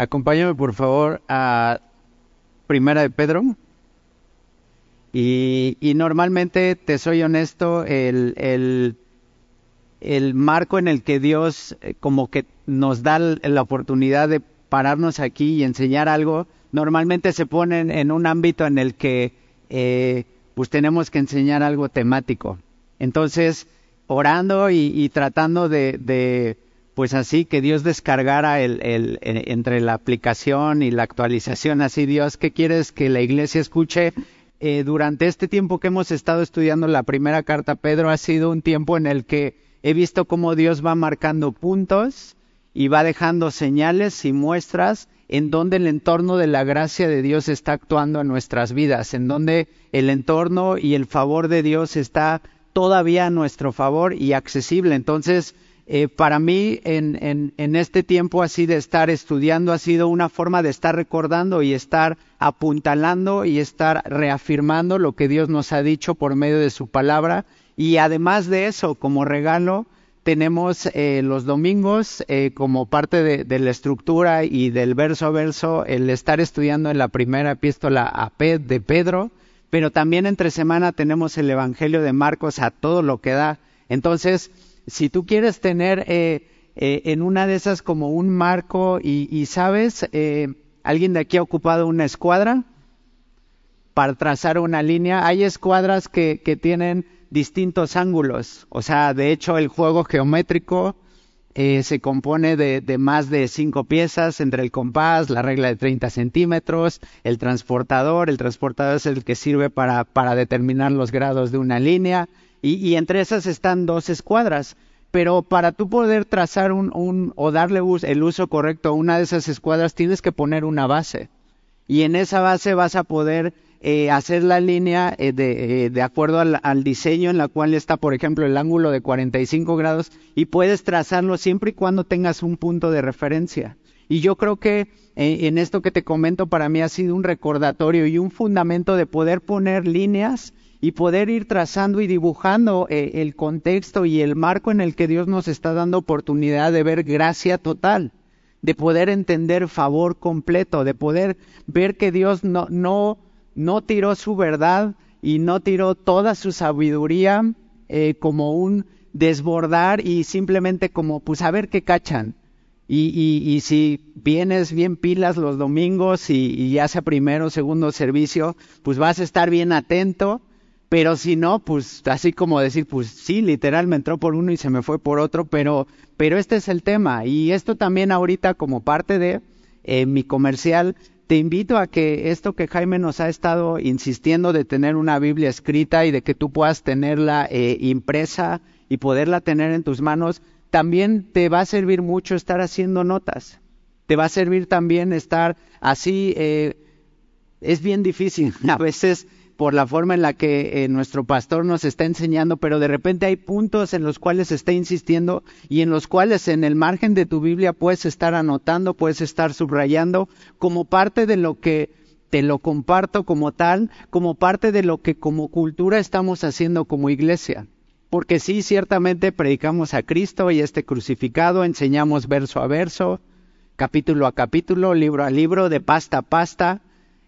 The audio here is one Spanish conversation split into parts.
acompáñame por favor a Primera de Pedro. Y, normalmente, te soy honesto, el, el, el, marco en el que Dios eh, como que nos da la oportunidad de pararnos aquí y enseñar algo, normalmente se pone en un ámbito en el que eh, pues tenemos que enseñar algo temático. Entonces, orando y, tratando de, pues así, que Dios descargara el, el, entre la aplicación y la actualización, así Dios, ¿qué quieres que la iglesia escuche? Eh, durante este tiempo que hemos estado estudiando la primera carta, Pedro, ha sido un tiempo en el que he visto cómo Dios va marcando puntos y va dejando señales y muestras en donde el entorno de la gracia de Dios está actuando en nuestras vidas, en donde el entorno y el favor de Dios está todavía a nuestro favor y accesible. Entonces, eh, para mí, en, este tiempo así de estar estudiando, ha sido una forma de estar recordando y estar apuntalando y estar reafirmando lo que Dios nos ha dicho por medio de su palabra. Y además de eso, como regalo, tenemos eh, los domingos eh, como parte de, de, la estructura y del verso a verso el estar estudiando en la primera epístola a de Pedro pero también entre semana tenemos el Evangelio de Marcos a todo lo que da. Entonces, si tú quieres tener eh, eh, en una de esas como un marco y, sabes, eh, alguien de aquí ha ocupado una escuadra para trazar una línea. Hay escuadras que, tienen distintos ángulos. O sea, de hecho, el juego geométrico eh, se compone de, de, más de cinco piezas entre el compás, la regla de 30 centímetros, el transportador. El transportador es el que sirve para, para determinar los grados de una línea. Y, y, entre esas están dos escuadras. Pero para tú poder trazar un, un o darle el uso correcto a una de esas escuadras, tienes que poner una base. Y en esa base vas a poder eh, hacer la línea eh, de, eh, de, acuerdo al, al, diseño en la cual está, por ejemplo, el ángulo de 45 grados y puedes trazarlo siempre y cuando tengas un punto de referencia. Y yo creo que en esto que te comento para mí ha sido un recordatorio y un fundamento de poder poner líneas y poder ir trazando y dibujando el contexto y el marco en el que Dios nos está dando oportunidad de ver gracia total, de poder entender favor completo, de poder ver que Dios no, no no tiró su verdad y no tiró toda su sabiduría eh, como un desbordar y simplemente como, pues a ver qué cachan. Y, y, si vienes bien pilas los domingos y, y ya sea primero o segundo servicio, pues vas a estar bien atento, pero si no, pues así como decir, pues sí, literal me entró por uno y se me fue por otro, pero, pero este es el tema. Y esto también ahorita como parte de eh, mi comercial, te invito a que esto que Jaime nos ha estado insistiendo de tener una Biblia escrita y de que tú puedas tenerla eh, impresa y poderla tener en tus manos, también te va a servir mucho estar haciendo notas. Te va a servir también estar así. Eh, es bien difícil a veces por la forma en la que eh, nuestro pastor nos está enseñando, pero de repente hay puntos en los cuales está insistiendo y en los cuales en el margen de tu Biblia puedes estar anotando, puedes estar subrayando como parte de lo que te lo comparto como tal, como parte de lo que como cultura estamos haciendo como iglesia. Porque sí, ciertamente predicamos a Cristo y este crucificado, enseñamos verso a verso, capítulo a capítulo, libro a libro, de pasta a pasta,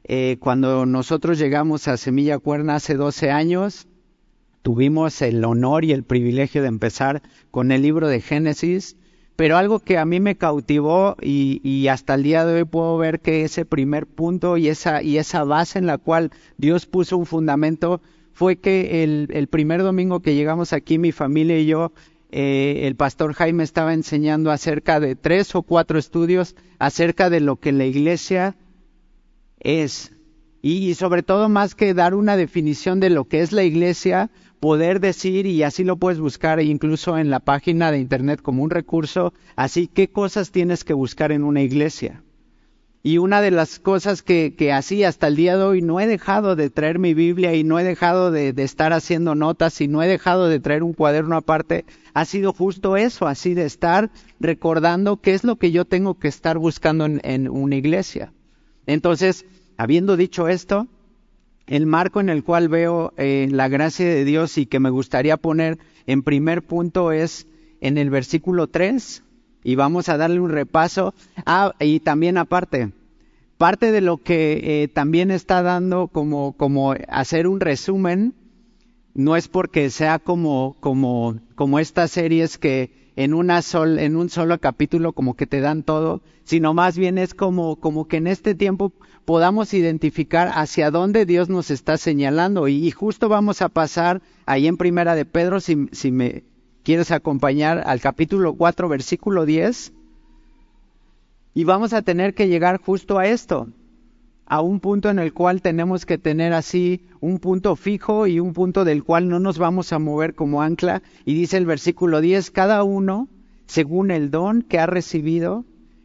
eh, cuando nosotros llegamos a Semilla Cuerna hace 12 años, tuvimos el honor y el privilegio de empezar con el libro de Génesis, pero algo que a mí me cautivó y, hasta el día de hoy puedo ver que ese primer punto y esa, y esa base en la cual Dios puso un fundamento fue que el, el primer domingo que llegamos aquí, mi familia y yo, eh, el pastor Jaime estaba enseñando acerca de tres o cuatro estudios acerca de lo que la iglesia es. Y sobre todo más que dar una definición de lo que es la iglesia, poder decir, y así lo puedes buscar incluso en la página de internet como un recurso, así qué cosas tienes que buscar en una iglesia. Y una de las cosas que, que así hasta el día de hoy no he dejado de traer mi Biblia y no he dejado de, estar haciendo notas y no he dejado de traer un cuaderno aparte, ha sido justo eso, así de estar recordando qué es lo que yo tengo que estar buscando en una iglesia. Entonces, habiendo dicho esto, el marco en el cual veo eh, la gracia de Dios y que me gustaría poner en primer punto es en el versículo 3 Y vamos a darle un repaso. Ah, y también aparte, parte de lo que eh, también está dando como, como hacer un resumen, no es porque sea como, como, como estas series que en, en un solo capítulo como que te dan todo, sino más bien es como, como que en este tiempo podamos identificar hacia dónde Dios nos está señalando. Y, justo vamos a pasar ahí en Primera de Pedro, si, si me quieres acompañar al capítulo 4, versículo 10 y vamos a tener que llegar justo a esto, a un punto en el cual tenemos que tener así un punto fijo y un punto del cual no nos vamos a mover como ancla. Y dice el versículo 10, cada uno, según el don que ha recibido,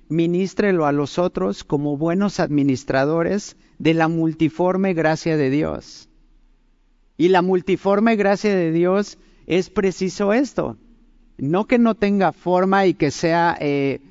ministrelo a los otros como buenos administradores de la multiforme gracia de Dios. Y la multiforme gracia de Dios es preciso esto, no que no tenga forma y que sea eh,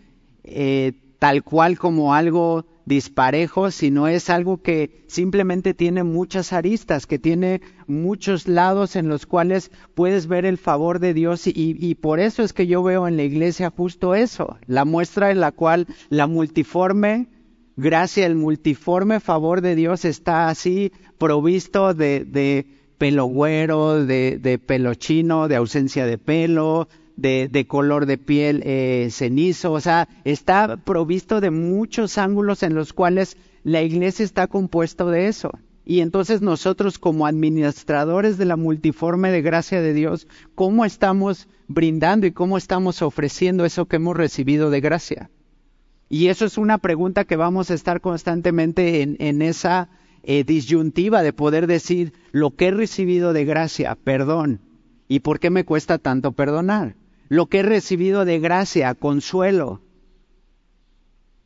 eh, tal cual como algo disparejo, sino es algo que simplemente tiene muchas aristas, que tiene muchos lados en los cuales puedes ver el favor de Dios y, y, por eso es que yo veo en la iglesia justo eso, la muestra en la cual la multiforme gracia, el multiforme favor de Dios está así provisto de, de pelo güero, de, de pelo chino, de ausencia de pelo, de, color de piel eh, cenizo, o sea, está provisto de muchos ángulos en los cuales la iglesia está compuesta de eso. Y entonces nosotros como administradores de la multiforme de gracia de Dios, ¿cómo estamos brindando y cómo estamos ofreciendo eso que hemos recibido de gracia? Y eso es una pregunta que vamos a estar constantemente en, esa eh, disyuntiva de poder decir lo que he recibido de gracia, perdón, ¿y por qué me cuesta tanto perdonar? Lo que he recibido de gracia, consuelo.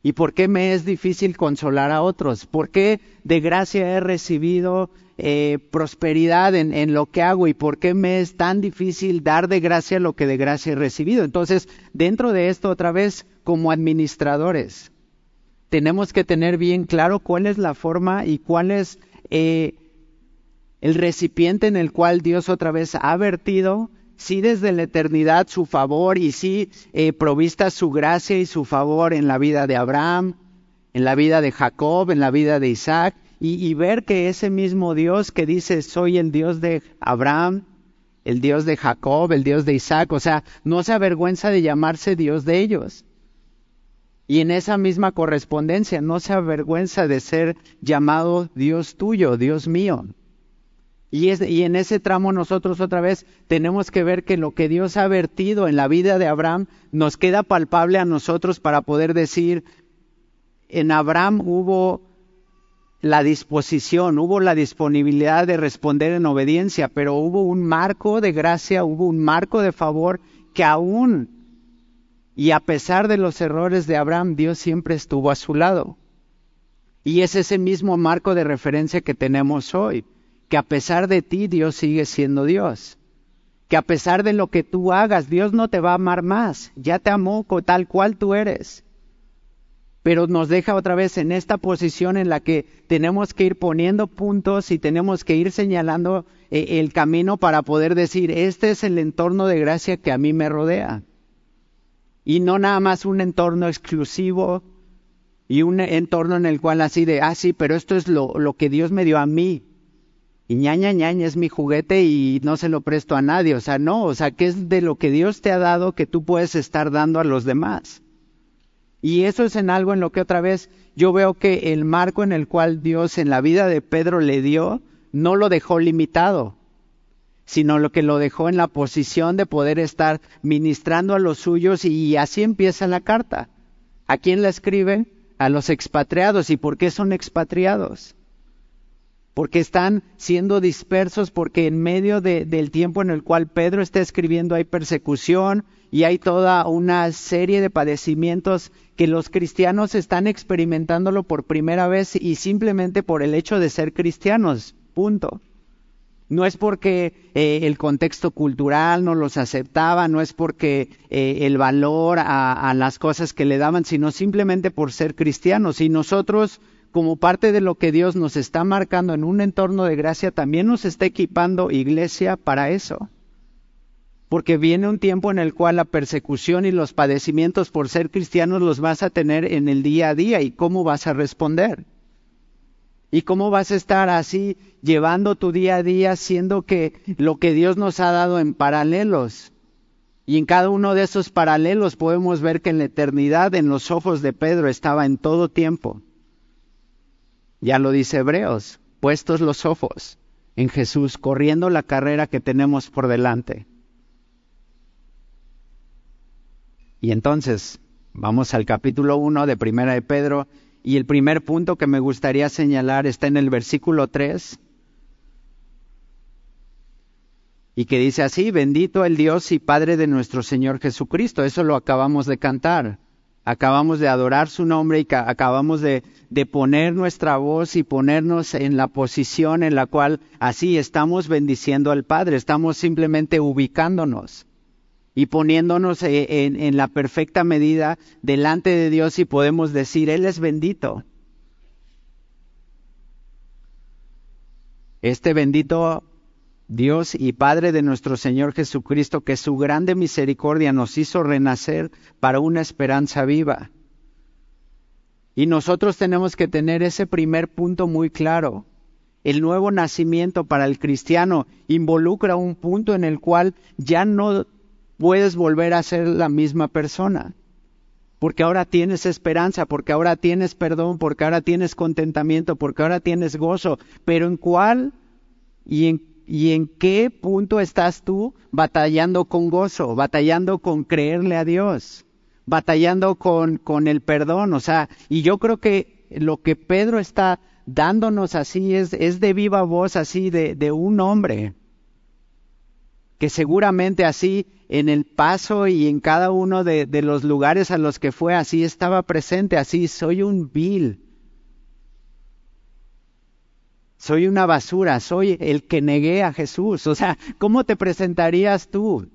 ¿Y por qué me es difícil consolar a otros? ¿Por qué de gracia he recibido eh, prosperidad en, en, lo que hago? ¿Y por qué me es tan difícil dar de gracia lo que de gracia he recibido? Entonces, dentro de esto, otra vez, como administradores, tenemos que tener bien claro cuál es la forma y cuál es eh, el recipiente en el cual Dios otra vez ha vertido sí desde la eternidad su favor y sí eh, provista su gracia y su favor en la vida de Abraham, en la vida de Jacob, en la vida de Isaac, y, ver que ese mismo Dios que dice soy el Dios de Abraham, el Dios de Jacob, el Dios de Isaac, o sea, no se avergüenza de llamarse Dios de ellos. Y en esa misma correspondencia no se avergüenza de ser llamado Dios tuyo, Dios mío. Y, en ese tramo nosotros otra vez tenemos que ver que lo que Dios ha vertido en la vida de Abraham nos queda palpable a nosotros para poder decir, en Abraham hubo la disposición, hubo la disponibilidad de responder en obediencia, pero hubo un marco de gracia, hubo un marco de favor que aún y a pesar de los errores de Abraham, Dios siempre estuvo a su lado. Y es ese mismo marco de referencia que tenemos hoy que a pesar de ti Dios sigue siendo Dios. Que a pesar de lo que tú hagas, Dios no te va a amar más. Ya te amó tal cual tú eres. Pero nos deja otra vez en esta posición en la que tenemos que ir poniendo puntos y tenemos que ir señalando eh, el camino para poder decir, este es el entorno de gracia que a mí me rodea. Y no nada más un entorno exclusivo y un entorno en el cual así de, ah, sí, pero esto es lo, lo que Dios me dio a mí y ñaña ñaña es mi juguete y no se lo presto a nadie. O sea, no, o sea, ¿qué es de lo que Dios te ha dado que tú puedes estar dando a los demás? Y eso es en algo en lo que otra vez yo veo que el marco en el cual Dios en la vida de Pedro le dio, no lo dejó limitado, sino lo que lo dejó en la posición de poder estar ministrando a los suyos y así empieza la carta. ¿A quién la escribe? A los expatriados. ¿Y por qué son expatriados? Porque están siendo dispersos, porque en medio del tiempo en el cual Pedro está escribiendo hay persecución y hay toda una serie de padecimientos que los cristianos están experimentándolo por primera vez y simplemente por el hecho de ser cristianos, punto. No es porque eh, el contexto cultural no los aceptaba, no es porque eh, el valor a, a las cosas que le daban, sino simplemente por ser cristianos. Y nosotros como parte de lo que Dios nos está marcando en un entorno de gracia, también nos está equipando iglesia para eso. porque viene un tiempo en el cual la persecución y los padecimientos por ser cristianos los vas a tener en el día a día y cómo vas a responder. ¿Y cómo vas a estar así llevando tu día a día siendo que lo que Dios nos ha dado en paralelos? Y en cada uno de esos paralelos podemos ver que en la eternidad en los ojos de Pedro estaba en todo tiempo. Ya lo dice Hebreos, puestos los ojos en Jesús, corriendo la carrera que tenemos por delante. Y entonces, vamos al capítulo 1 de Primera de Pedro, y el primer punto que me gustaría señalar está en el versículo 3, y que dice así, bendito el Dios y Padre de nuestro Señor Jesucristo. Eso lo acabamos de cantar. Acabamos de adorar su nombre y acabamos de, de, poner nuestra voz y ponernos en la posición en la cual así estamos bendiciendo al Padre, estamos simplemente ubicándonos y poniéndonos eh, en, la perfecta medida delante de Dios y podemos decir, Él es bendito. Este bendito Dios y Padre de nuestro Señor Jesucristo, que su grande misericordia nos hizo renacer para una esperanza viva. Y nosotros tenemos que tener ese primer punto muy claro. El nuevo nacimiento para el cristiano involucra un punto en el cual ya no puedes volver a ser la misma persona. Porque ahora tienes esperanza, porque ahora tienes perdón, porque ahora tienes contentamiento, porque ahora tienes gozo. Pero ¿en cuál y en, y en qué punto estás tú batallando con gozo, batallando con creerle a Dios, batallando con, con el perdón? O sea, y yo creo que lo que Pedro está dándonos así es, de viva voz, así de, de un hombre que seguramente así en el paso y en cada uno de, los lugares a los que fue, así estaba presente, así soy un vil. Soy una basura, soy el que negué a Jesús. O sea, ¿cómo te presentarías tú?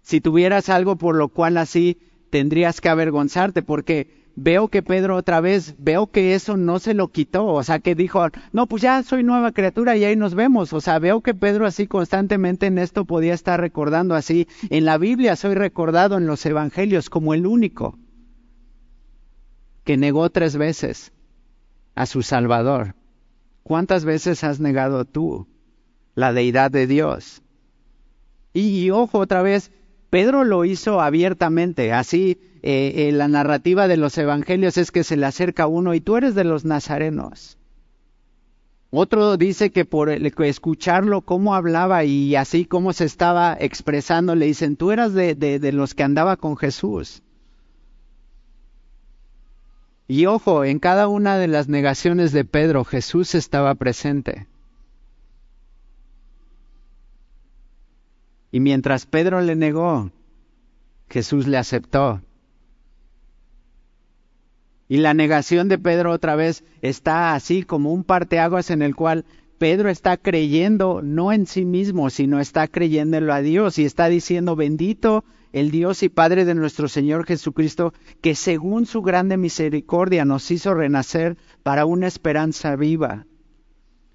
Si tuvieras algo por lo cual así tendrías que avergonzarte, porque veo que Pedro otra vez, veo que eso no se lo quitó, o sea, que dijo, no, pues ya soy nueva criatura y ahí nos vemos, o sea, veo que Pedro así constantemente en esto podía estar recordando así, en la Biblia soy recordado en los Evangelios como el único que negó tres veces a su Salvador. ¿Cuántas veces has negado tú la deidad de Dios? y ojo otra vez, Pedro lo hizo abiertamente, así eh, eh, la narrativa de los evangelios es que se le acerca uno y tú eres de los nazarenos. Otro dice que por escucharlo cómo hablaba y así cómo se estaba expresando, le dicen, tú eras de, de los que andaba con Jesús. Y ojo, en cada una de las negaciones de Pedro Jesús estaba presente. Y mientras Pedro le negó, Jesús le aceptó. Y la negación de Pedro otra vez está así como un parteaguas en el cual Pedro está creyendo no en sí mismo, sino está creyéndolo a Dios y está diciendo, bendito el Dios y Padre de nuestro Señor Jesucristo, que según su grande misericordia nos hizo renacer para una esperanza viva.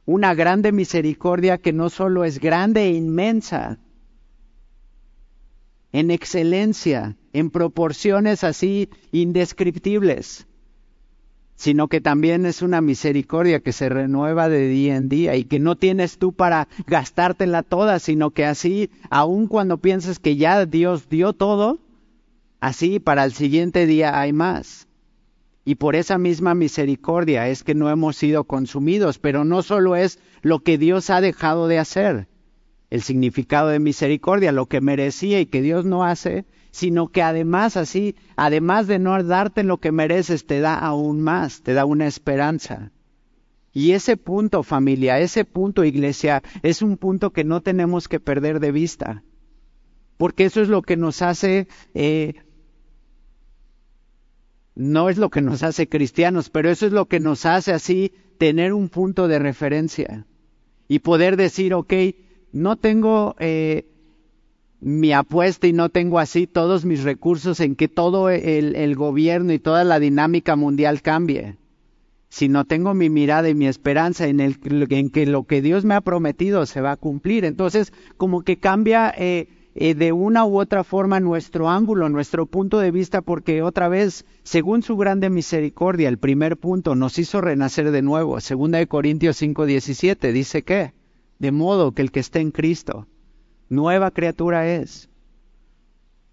Una grande misericordia que no solo es grande e inmensa, en excelencia, en proporciones así indescriptibles, sino que también es una misericordia que se renueva de día en día y que no tienes tú para gastártela toda, sino que así, aun cuando pienses que ya Dios dio todo, así para el siguiente día hay más. Y por esa misma misericordia es que no hemos sido consumidos, pero no solo es lo que Dios ha dejado de hacer, el significado de misericordia, lo que merecía y que Dios no hace, sino que además así, además de no darte lo que mereces, te da aún más, te da una esperanza. Y ese punto, familia, ese punto, iglesia, es un punto que no tenemos que perder de vista, porque eso es lo que nos hace, eh, no es lo que nos hace cristianos, pero eso es lo que nos hace así tener un punto de referencia y poder decir, ok, no tengo eh, mi apuesta y no tengo así todos mis recursos en que todo el, gobierno y toda la dinámica mundial cambie, sino tengo mi mirada y mi esperanza en, el, en que lo que Dios me ha prometido se va a cumplir. Entonces, como que cambia eh, eh, de una u otra forma nuestro ángulo, nuestro punto de vista, porque otra vez, según su grande misericordia, el primer punto nos hizo renacer de nuevo. Segunda de Corintios 5:17 dice que, de modo que el que esté en Cristo, nueva criatura es.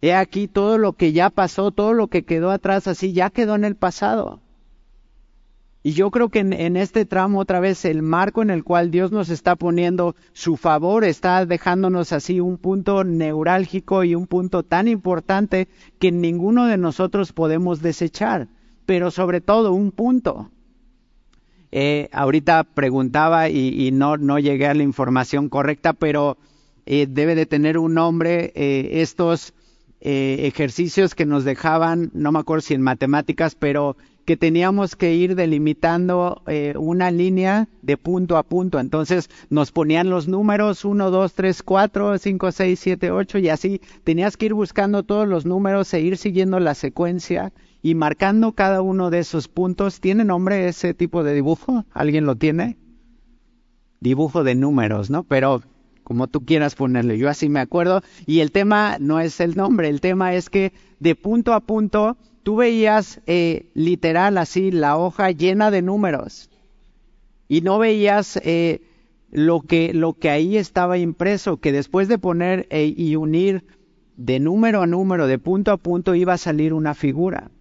He aquí todo lo que ya pasó, todo lo que quedó atrás así, ya quedó en el pasado. Y yo creo que en, este tramo otra vez el marco en el cual Dios nos está poniendo su favor está dejándonos así un punto neurálgico y un punto tan importante que ninguno de nosotros podemos desechar, pero sobre todo un punto. Eh, ahorita preguntaba y, no, no, llegué a la información correcta, pero eh, debe de tener un nombre eh, estos ejercicios que nos dejaban, no me acuerdo si en matemáticas, pero que teníamos que ir delimitando eh, una línea de punto a punto. Entonces nos ponían los números 1, 2, 3, 4, 5, 6, 7, 8 y así tenías que ir buscando todos los números e ir siguiendo la secuencia y marcando cada uno de esos puntos. ¿Tiene nombre ese tipo de dibujo? ¿Alguien lo tiene? Dibujo de números, ¿no? Pero como tú quieras ponerle, yo así me acuerdo. Y el tema no es el nombre, el tema es que de punto a punto tú veías eh, literal así la hoja llena de números y no veías eh, lo, que, lo que ahí estaba impreso, que después de poner eh, y unir de número a número, de punto a punto, iba a salir una figura.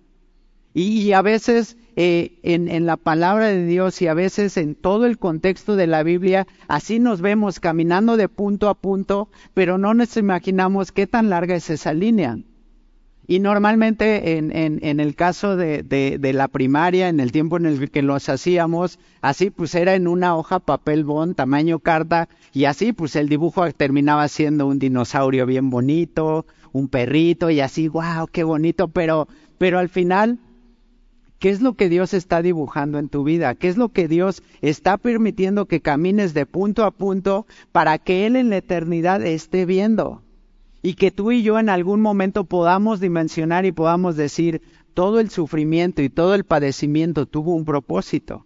Y, a veces en, en, la palabra de Dios y a veces en todo el contexto de la Biblia, así nos vemos caminando de punto a punto, pero no nos imaginamos qué tan larga es esa línea. Y normalmente en, en, en el caso de, de, de, la primaria, en el tiempo en el que los hacíamos, así pues era en una hoja papel bond, tamaño carta, y así pues el dibujo terminaba siendo un dinosaurio bien bonito, un perrito, y así, wow, qué bonito, pero, pero al final ¿Qué es lo que Dios está dibujando en tu vida? ¿Qué es lo que Dios está permitiendo que camines de punto a punto para que Él en la eternidad esté viendo? y que tú y yo en algún momento podamos dimensionar y podamos decir, todo el sufrimiento y todo el padecimiento tuvo un propósito.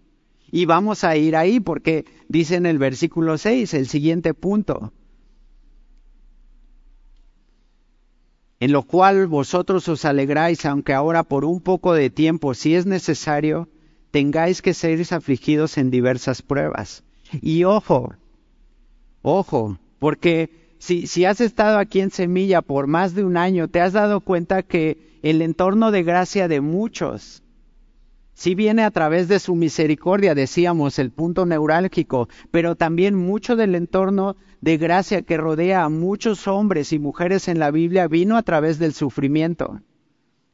Y vamos a ir ahí porque dice en el versículo 6, el siguiente punto, en lo cual vosotros os alegráis, aunque ahora por un poco de tiempo, si es necesario, tengáis que ser afligidos en diversas pruebas. Y ojo, ojo, porque si, si has estado aquí en Semilla por más de un año, te has dado cuenta que el entorno de gracia de muchos, si viene a través de su misericordia, decíamos, el punto neurálgico, pero también mucho del entorno de gracia que rodea a muchos hombres y mujeres en la Biblia vino a través del sufrimiento.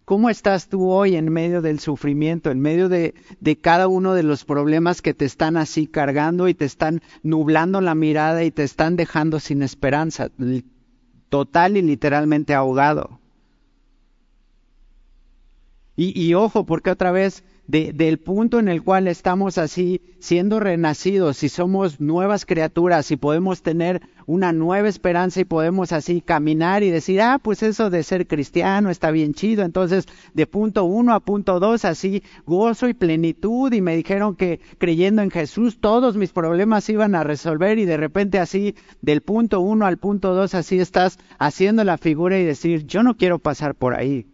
¿Cómo estás tú hoy en medio del sufrimiento, en medio de, de, cada uno de los problemas que te están así cargando y te están nublando la mirada y te están dejando sin esperanza, total y literalmente ahogado? Y, y ojo, porque otra vez del punto en el cual estamos así siendo renacidos y somos nuevas criaturas y podemos tener una nueva esperanza y podemos así caminar y decir, ah, pues eso de ser cristiano está bien chido. Entonces, de punto uno a punto dos, así gozo y plenitud y me dijeron que creyendo en Jesús todos mis problemas iban a resolver y de repente así del punto uno al punto dos, así estás haciendo la figura y decir, yo no quiero pasar por ahí.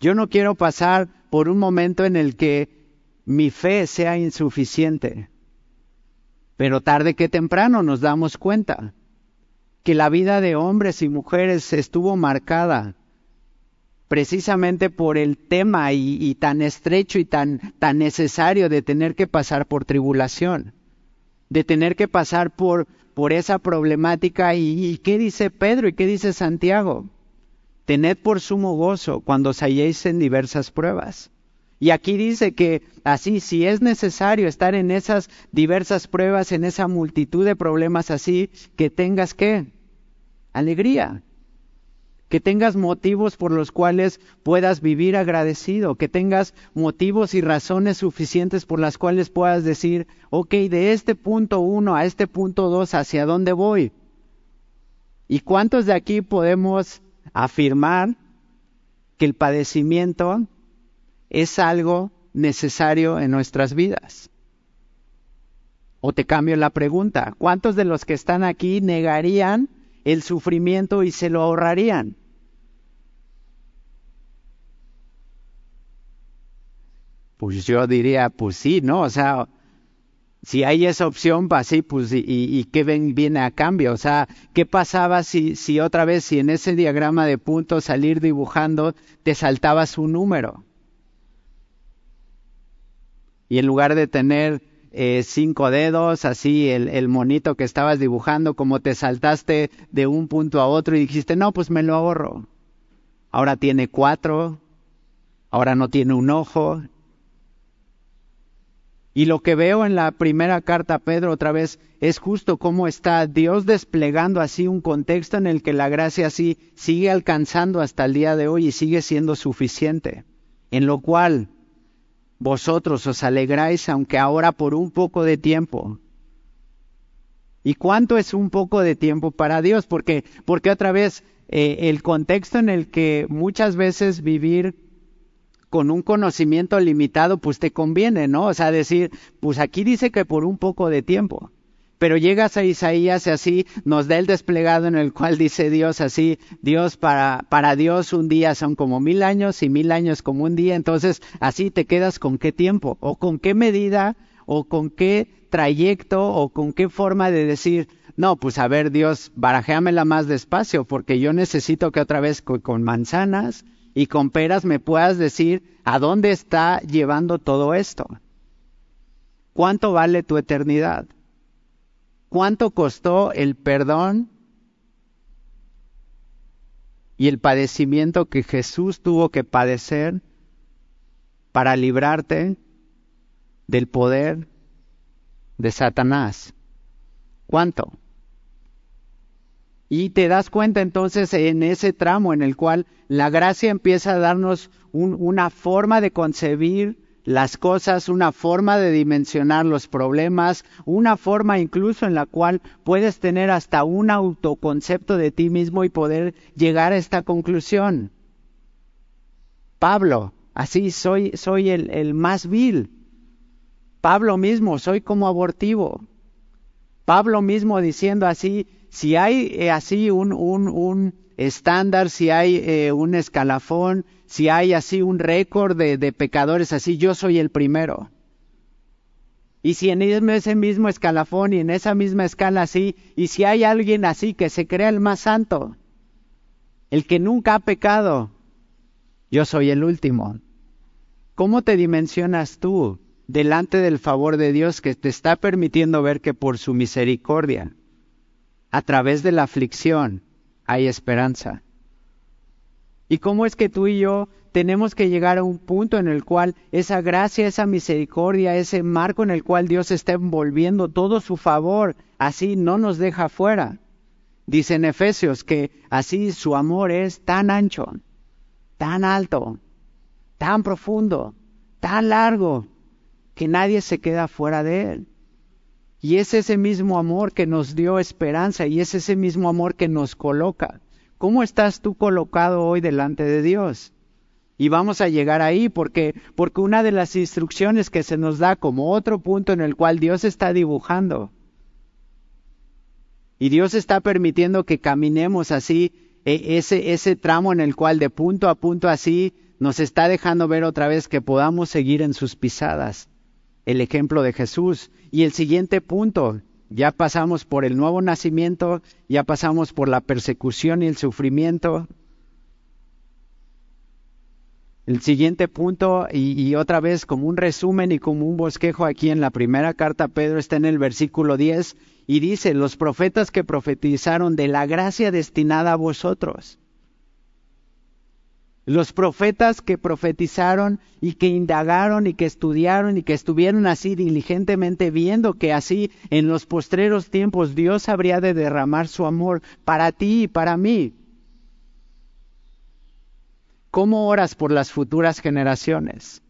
Yo no quiero pasar por un momento en el que mi fe sea insuficiente. Pero tarde que temprano nos damos cuenta que la vida de hombres y mujeres estuvo marcada precisamente por el tema y, tan estrecho y tan, tan necesario de tener que pasar por tribulación, de tener que pasar por, por esa problemática. Y, ¿Y qué dice Pedro y qué dice Santiago? Tened por sumo gozo cuando os halléis en diversas pruebas. Y aquí dice que así, si es necesario estar en esas diversas pruebas, en esa multitud de problemas así, que tengas qué? Alegría. Que tengas motivos por los cuales puedas vivir agradecido, que tengas motivos y razones suficientes por las cuales puedas decir, ok, de este punto uno a este punto dos, ¿hacia dónde voy? ¿Y cuántos de aquí podemos afirmar que el padecimiento es algo necesario en nuestras vidas. O te cambio la pregunta, ¿cuántos de los que están aquí negarían el sufrimiento y se lo ahorrarían? Pues yo diría, pues sí, ¿no? O sea, si hay esa opción, pues sí, pues, ¿y, qué ven, viene a cambio? O sea, ¿qué pasaba si, si otra vez, si en ese diagrama de puntos, salir dibujando, te saltabas un número? Y en lugar de tener eh, cinco dedos, así el, el monito que estabas dibujando, como te saltaste de un punto a otro y dijiste, no, pues me lo ahorro. Ahora tiene cuatro, ahora no tiene un ojo, y lo que veo en la primera carta a Pedro otra vez es justo cómo está Dios desplegando así un contexto en el que la gracia así sigue alcanzando hasta el día de hoy y sigue siendo suficiente, en lo cual vosotros os alegráis aunque ahora por un poco de tiempo. ¿Y cuánto es un poco de tiempo para Dios? Porque, porque otra vez eh, el contexto en el que muchas veces vivir con un conocimiento limitado, pues te conviene, ¿no? O sea, decir, pues aquí dice que por un poco de tiempo. Pero llegas a Isaías y así nos da el desplegado en el cual dice Dios así, Dios para, para Dios un día son como mil años y mil años como un día, entonces así te quedas con qué tiempo o con qué medida o con qué trayecto o con qué forma de decir, no, pues a ver Dios, barajéamela más despacio porque yo necesito que otra vez con manzanas y con peras me puedas decir a dónde está llevando todo esto. ¿Cuánto vale tu eternidad? ¿Cuánto costó el perdón y el padecimiento que Jesús tuvo que padecer para librarte del poder de Satanás? ¿Cuánto? Y te das cuenta entonces en ese tramo en el cual la gracia empieza a darnos una forma de concebir las cosas, una forma de dimensionar los problemas, una forma incluso en la cual puedes tener hasta un autoconcepto de ti mismo y poder llegar a esta conclusión. Pablo, así soy, soy el, el más vil. Pablo mismo, soy como abortivo. Pablo mismo diciendo así, si hay eh, así un, un, un, estándar, si hay eh, un escalafón, si hay así un récord de, de, pecadores así, yo soy el primero. Y si en ese mismo escalafón y en esa misma escala así, y si hay alguien así que se crea el más santo, el que nunca ha pecado, yo soy el último. ¿Cómo te dimensionas tú delante del favor de Dios que te está permitiendo ver que por su misericordia a través de la aflicción hay esperanza. ¿Y cómo es que tú y yo tenemos que llegar a un punto en el cual esa gracia, esa misericordia, ese marco en el cual Dios está envolviendo todo su favor, así no nos deja fuera? Dice en Efesios que así su amor es tan ancho, tan alto, tan profundo, tan largo, que nadie se queda fuera de él. Y es ese mismo amor que nos dio esperanza y es ese mismo amor que nos coloca. ¿Cómo estás tú colocado hoy delante de Dios? Y vamos a llegar ahí porque, porque una de las instrucciones que se nos da como otro punto en el cual Dios está dibujando. Y Dios está permitiendo que caminemos así, e, ese, ese tramo en el cual de punto a punto así nos está dejando ver otra vez que podamos seguir en sus pisadas el ejemplo de Jesús. Y el siguiente punto, ya pasamos por el nuevo nacimiento, ya pasamos por la persecución y el sufrimiento. El siguiente punto, y, otra vez como un resumen y como un bosquejo aquí en la primera carta Pedro está en el versículo 10 y dice, los profetas que profetizaron de la gracia destinada a vosotros los profetas que profetizaron y que indagaron y que estudiaron y que estuvieron así diligentemente viendo que así en los postreros tiempos Dios habría de derramar su amor para ti y para mí. ¿Cómo oras por las futuras generaciones?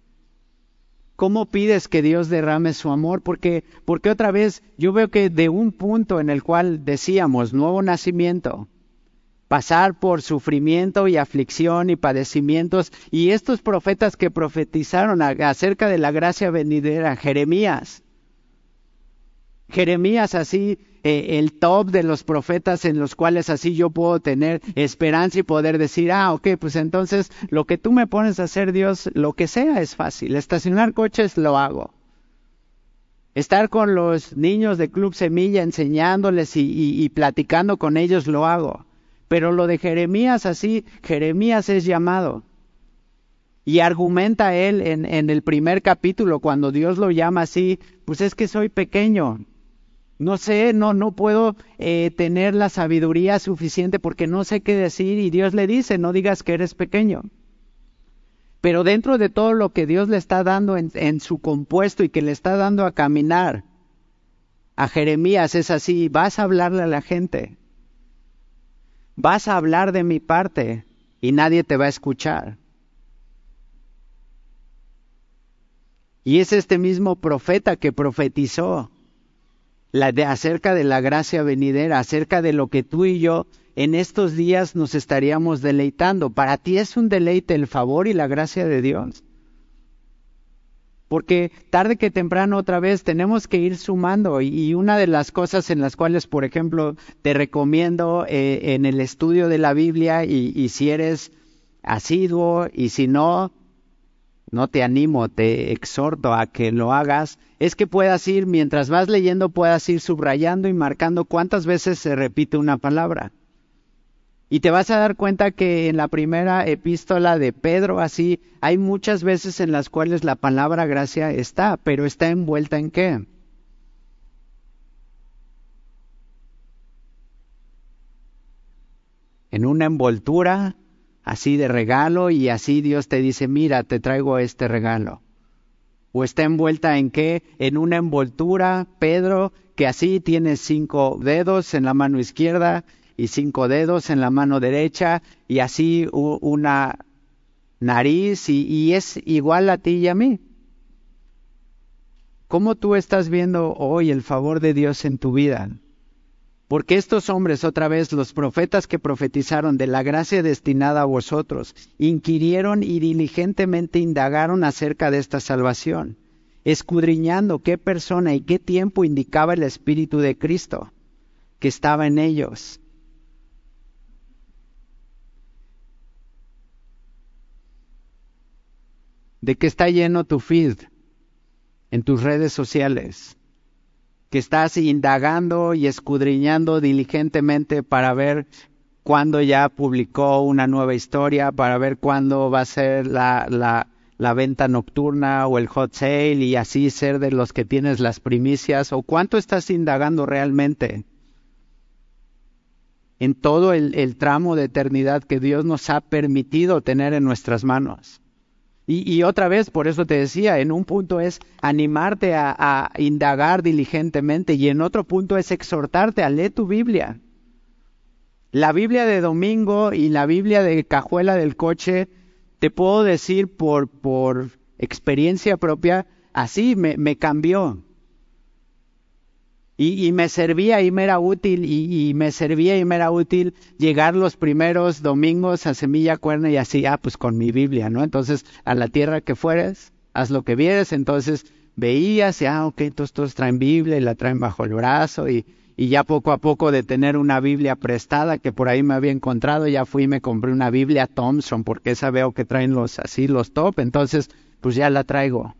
¿Cómo pides que Dios derrame su amor? Porque, porque otra vez yo veo que de un punto en el cual decíamos nuevo nacimiento, pasar por sufrimiento y aflicción y padecimientos. Y estos profetas que profetizaron acerca de la gracia venidera, Jeremías, Jeremías así, eh, el top de los profetas en los cuales así yo puedo tener esperanza y poder decir, ah, ok, pues entonces lo que tú me pones a hacer, Dios, lo que sea es fácil. Estacionar coches lo hago. Estar con los niños de Club Semilla enseñándoles y platicando con ellos lo hago. Pero lo de Jeremías así, Jeremías es llamado. Y argumenta él en, el primer capítulo, cuando Dios lo llama así, pues es que soy pequeño. No sé, no, no puedo eh, tener la sabiduría suficiente porque no sé qué decir y Dios le dice, no digas que eres pequeño. Pero dentro de todo lo que Dios le está dando en su compuesto y que le está dando a caminar, a Jeremías es así, vas a hablarle a la gente vas a hablar de mi parte y nadie te va a escuchar. Y es este mismo profeta que profetizó la de, acerca de la gracia venidera, acerca de lo que tú y yo en estos días nos estaríamos deleitando. Para ti es un deleite el favor y la gracia de Dios. Porque tarde que temprano otra vez tenemos que ir sumando y una de las cosas en las cuales, por ejemplo, te recomiendo eh, en el estudio de la Biblia y, y si eres asiduo y si no, no te animo, te exhorto a que lo hagas, es que puedas ir, mientras vas leyendo, puedas ir subrayando y marcando cuántas veces se repite una palabra. Y te vas a dar cuenta que en la primera epístola de Pedro, así, hay muchas veces en las cuales la palabra gracia está, pero está envuelta en qué? En una envoltura así de regalo y así Dios te dice, mira, te traigo este regalo. O está envuelta en qué? En una envoltura, Pedro, que así tiene cinco dedos en la mano izquierda y cinco dedos en la mano derecha y así una nariz y, es igual a ti y a mí. ¿Cómo tú estás viendo hoy el favor de Dios en tu vida? Porque estos hombres, otra vez, los profetas que profetizaron de la gracia destinada a vosotros, inquirieron y diligentemente indagaron acerca de esta salvación, escudriñando qué persona y qué tiempo indicaba el Espíritu de Cristo que estaba en ellos, de que está lleno tu feed en tus redes sociales, que estás indagando y escudriñando diligentemente para ver cuándo ya publicó una nueva historia, para ver cuándo va a ser la, la, venta nocturna o el hot sale y así ser de los que tienes las primicias, o cuánto estás indagando realmente en todo el tramo de eternidad que Dios nos ha permitido tener en nuestras manos. Y, otra vez, por eso te decía, en un punto es animarte a, indagar diligentemente y en otro punto es exhortarte a leer tu Biblia. La Biblia de domingo y la Biblia de cajuela del coche, te puedo decir por, por experiencia propia, así me, me cambió. Y, me servía y me era útil, y, me servía y me era útil llegar los primeros domingos a Semilla Cuerna y así, ah, pues con mi Biblia, ¿no? Entonces, a la tierra que fueres, haz lo que vieres, entonces veías y, ah, ok, entonces todos traen Biblia y la traen bajo el brazo y, y ya poco a poco de tener una Biblia prestada que por ahí me había encontrado, ya fui y me compré una Biblia Thompson porque esa veo que traen los así los top, entonces pues ya la traigo.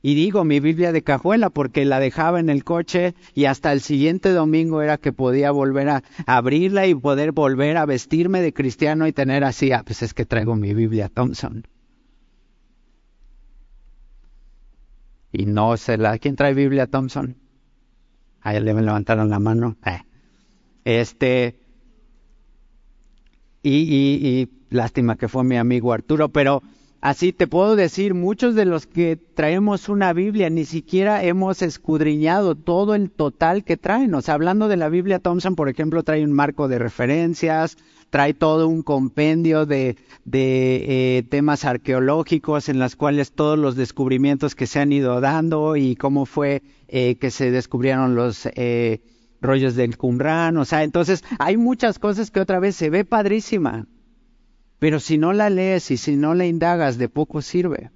Y digo mi Biblia de cajuela porque la dejaba en el coche y hasta el siguiente domingo era que podía volver a abrirla y poder volver a vestirme de cristiano y tener así, ah, pues es que traigo mi Biblia Thompson. Y no sé la... ¿Quién trae Biblia Thompson? Ahí le levantaron la mano. Eh. Este... Y, y, y lástima que fue mi amigo Arturo, pero Así te puedo decir, muchos de los que traemos una Biblia ni siquiera hemos escudriñado todo el total que traen. O sea, hablando de la Biblia, Thompson, por ejemplo, trae un marco de referencias, trae todo un compendio de, eh, temas arqueológicos en las cuales todos los descubrimientos que se han ido dando y cómo fue eh, que se descubrieron los... Eh, rollos del Qumran, o sea, entonces hay muchas cosas que otra vez se ve padrísima, pero si no la lees y si no la indagas, de poco sirve.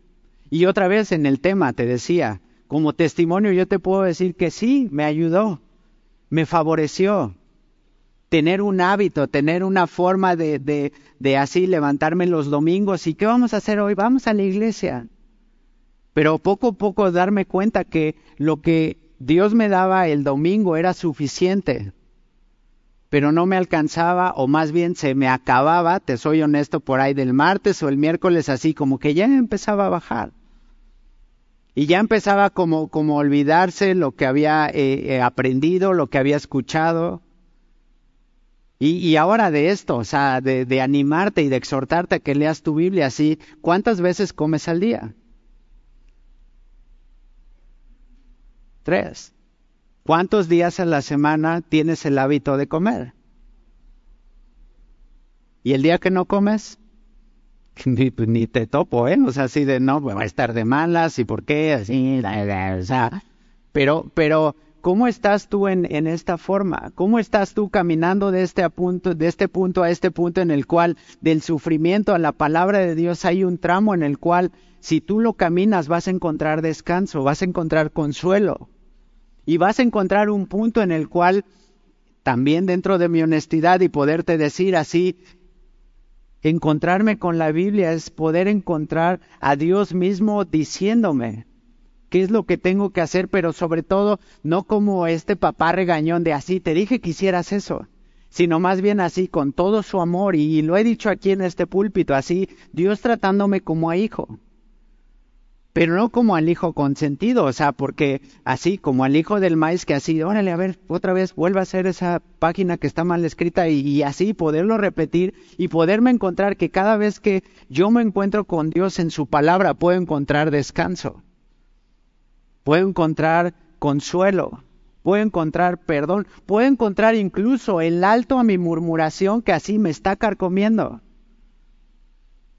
Y otra vez en el tema te decía, como testimonio yo te puedo decir que sí, me ayudó, me favoreció. Tener un hábito, tener una forma de, de, de así levantarme los domingos y ¿qué vamos a hacer hoy? Vamos a la iglesia. Pero poco a poco darme cuenta que lo que Dios me daba el domingo era suficiente, pero no me alcanzaba o más bien se me acababa, te soy honesto, por ahí del martes o el miércoles así, como que ya empezaba a bajar. Y ya empezaba como, como olvidarse lo que había eh, eh, aprendido, lo que había escuchado. Y, y, ahora de esto, o sea, de, de animarte y de exhortarte a que leas tu Biblia así, ¿cuántas veces comes al día? Tres. ¿Cuántos días a la semana tienes el hábito de comer? ¿Y el día que no comes? Ni, pues, ni te topo, ¿eh? O sea, así de, no, pues, va a estar de malas, ¿y por qué? Así, o sea, pero, pero, ¿cómo estás tú en, esta forma? ¿Cómo estás tú caminando de este, de este punto a este punto en el cual del sufrimiento a la palabra de Dios hay un tramo en el cual si tú lo caminas vas a encontrar descanso, vas a encontrar consuelo y vas a encontrar un punto en el cual también dentro de mi honestidad y poderte decir así, encontrarme con la Biblia es poder encontrar a Dios mismo diciéndome qué es lo que tengo que hacer, pero sobre todo no como este papá regañón de así, te dije que hicieras eso, sino más bien así, con todo su amor, y lo he dicho aquí en este púlpito, así, Dios tratándome como a hijo pero no como al hijo consentido, o sea, porque así como al hijo del maíz que así, órale, a ver, otra vez vuelva a hacer esa página que está mal escrita y, así poderlo repetir y poderme encontrar que cada vez que yo me encuentro con Dios en su palabra puedo encontrar descanso, puedo encontrar consuelo, puedo encontrar perdón, puedo encontrar incluso el alto a mi murmuración que así me está carcomiendo.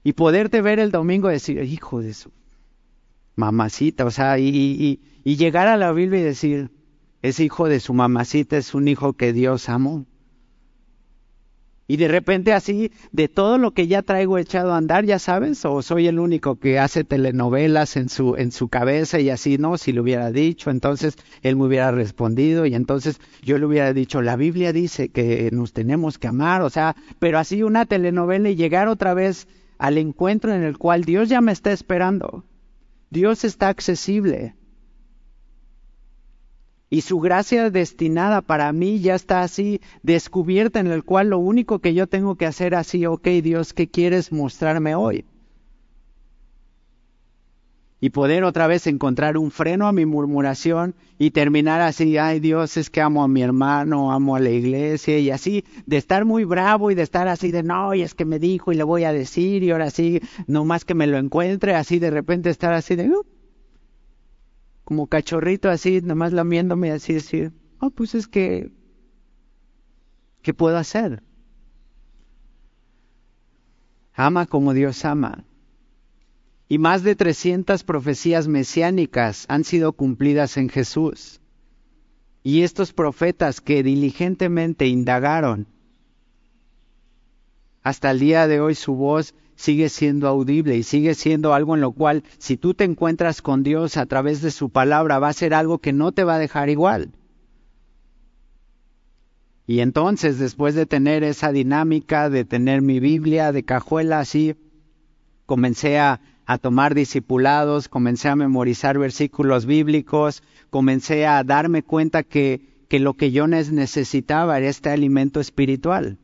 Y poderte ver el domingo y decir, hijo de su mamacita, o sea, y, y, y, llegar a la Biblia y decir, es hijo de su mamacita, es un hijo que Dios amó. Y de repente así, de todo lo que ya traigo echado a andar, ya sabes, o soy el único que hace telenovelas en su, en su cabeza y así, no, si lo hubiera dicho, entonces él me hubiera respondido y entonces yo le hubiera dicho, la Biblia dice que nos tenemos que amar, o sea, pero así una telenovela y llegar otra vez al encuentro en el cual Dios ya me está esperando. Dios está accesible. Y su gracia destinada para mí ya está así descubierta en el cual lo único que yo tengo que hacer así, ok Dios, ¿qué quieres mostrarme hoy? Y poder otra vez encontrar un freno a mi murmuración y terminar así, ay Dios, es que amo a mi hermano, amo a la iglesia y así, de estar muy bravo y de estar así de, no, y es que me dijo y le voy a decir y ahora sí, no más que me lo encuentre, así de repente estar así de, uh, como cachorrito así, nomás lamiéndome así decir, oh, pues es que, ¿qué puedo hacer? Ama como Dios ama y más de 300 profecías mesiánicas han sido cumplidas en Jesús. Y estos profetas que diligentemente indagaron, hasta el día de hoy su voz sigue siendo audible y sigue siendo algo en lo cual si tú te encuentras con Dios a través de su palabra va a ser algo que no te va a dejar igual. Y entonces, después de tener esa dinámica, de tener mi Biblia de cajuela así, comencé a a tomar discipulados, comencé a memorizar versículos bíblicos, comencé a darme cuenta que, que lo que yo necesitaba era este alimento espiritual.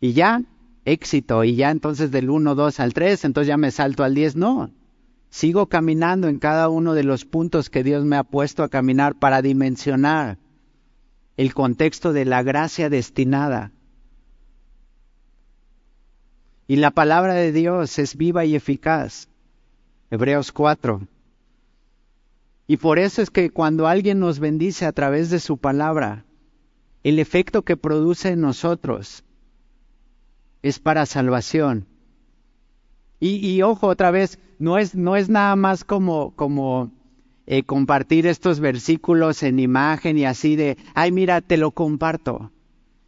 Y ya, éxito, y ya entonces del 1, 2 al 3, entonces ya me salto al 10, no. Sigo caminando en cada uno de los puntos que Dios me ha puesto a caminar para dimensionar el contexto de la gracia destinada y la palabra de Dios es viva y eficaz. Hebreos 4. Y por eso es que cuando alguien nos bendice a través de su palabra, el efecto que produce en nosotros es para salvación. Y, ojo otra vez, no es, no es nada más como, como eh, compartir estos versículos en imagen y así de, ay, mira, te lo comparto,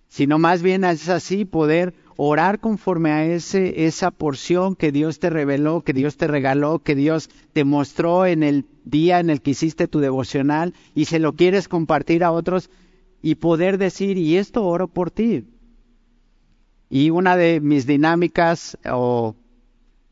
sino más bien es así poder orar conforme a ese, esa porción que Dios te reveló, que Dios te regaló, que Dios te mostró en el día en el que hiciste tu devocional y se lo quieres compartir a otros y poder decir, y esto oro por ti. Y una de mis dinámicas o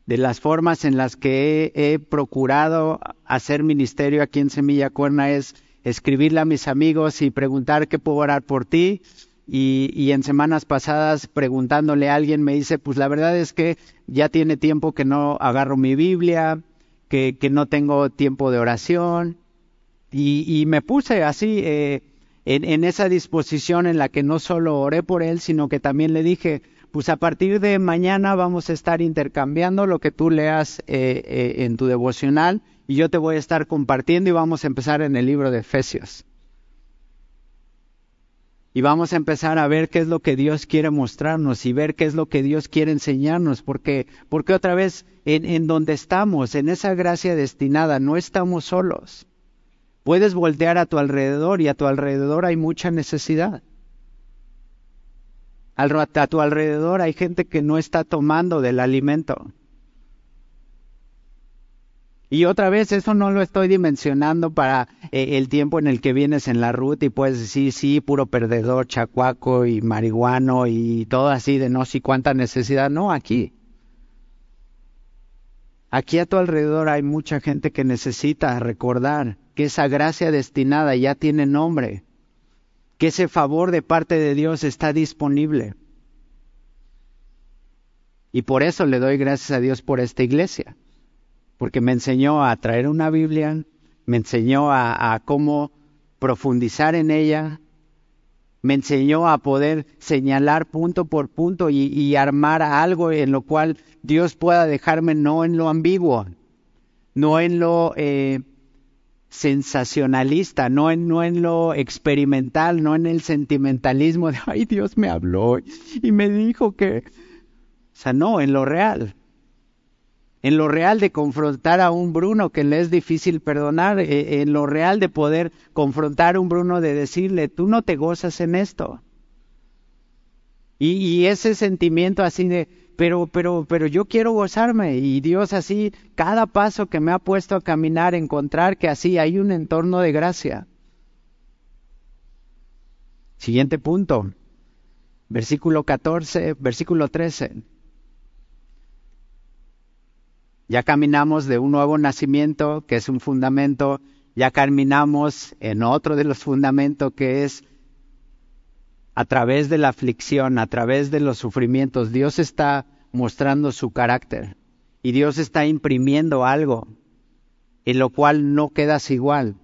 de las formas en las que he, procurado hacer ministerio aquí en Semilla Cuerna es escribirle a mis amigos y preguntar qué puedo orar por ti y, en semanas pasadas preguntándole a alguien me dice, pues la verdad es que ya tiene tiempo que no agarro mi Biblia, que, no tengo tiempo de oración. Y, me puse así eh, en, en, esa disposición en la que no solo oré por él, sino que también le dije, pues a partir de mañana vamos a estar intercambiando lo que tú leas eh, eh, en tu devocional y yo te voy a estar compartiendo y vamos a empezar en el libro de Efesios y vamos a empezar a ver qué es lo que Dios quiere mostrarnos y ver qué es lo que Dios quiere enseñarnos, porque, porque otra vez en, en donde estamos, en esa gracia destinada, no estamos solos. Puedes voltear a tu alrededor y a tu alrededor hay mucha necesidad. A tu alrededor hay gente que no está tomando del alimento. Y otra vez, eso no lo estoy dimensionando para eh, el tiempo en el que vienes en la ruta y puedes decir, sí, puro perdedor, chacuaco y marihuano y todo así de no sé cuánta necesidad. No, aquí. Aquí a tu alrededor hay mucha gente que necesita recordar que esa gracia destinada ya tiene nombre, que ese favor de parte de Dios está disponible. Y por eso le doy gracias a Dios por esta iglesia porque me enseñó a traer una Biblia, me enseñó a, cómo profundizar en ella, me enseñó a poder señalar punto por punto y, armar algo en lo cual Dios pueda dejarme no en lo ambiguo, no en lo eh, sensacionalista, no en, no en lo experimental, no en el sentimentalismo de, ay, Dios me habló y me dijo que... O sea, no, en lo real en lo real de confrontar a un Bruno que le es difícil perdonar, eh, en lo real de poder confrontar a un Bruno de decirle, tú no te gozas en esto. Y, ese sentimiento así de, pero, pero, pero yo quiero gozarme y Dios así, cada paso que me ha puesto a caminar, encontrar que así hay un entorno de gracia. Siguiente punto, versículo 14, versículo 13. Ya caminamos de un nuevo nacimiento, que es un fundamento, ya caminamos en otro de los fundamentos, que es a través de la aflicción, a través de los sufrimientos, Dios está mostrando su carácter y Dios está imprimiendo algo en lo cual no quedas igual.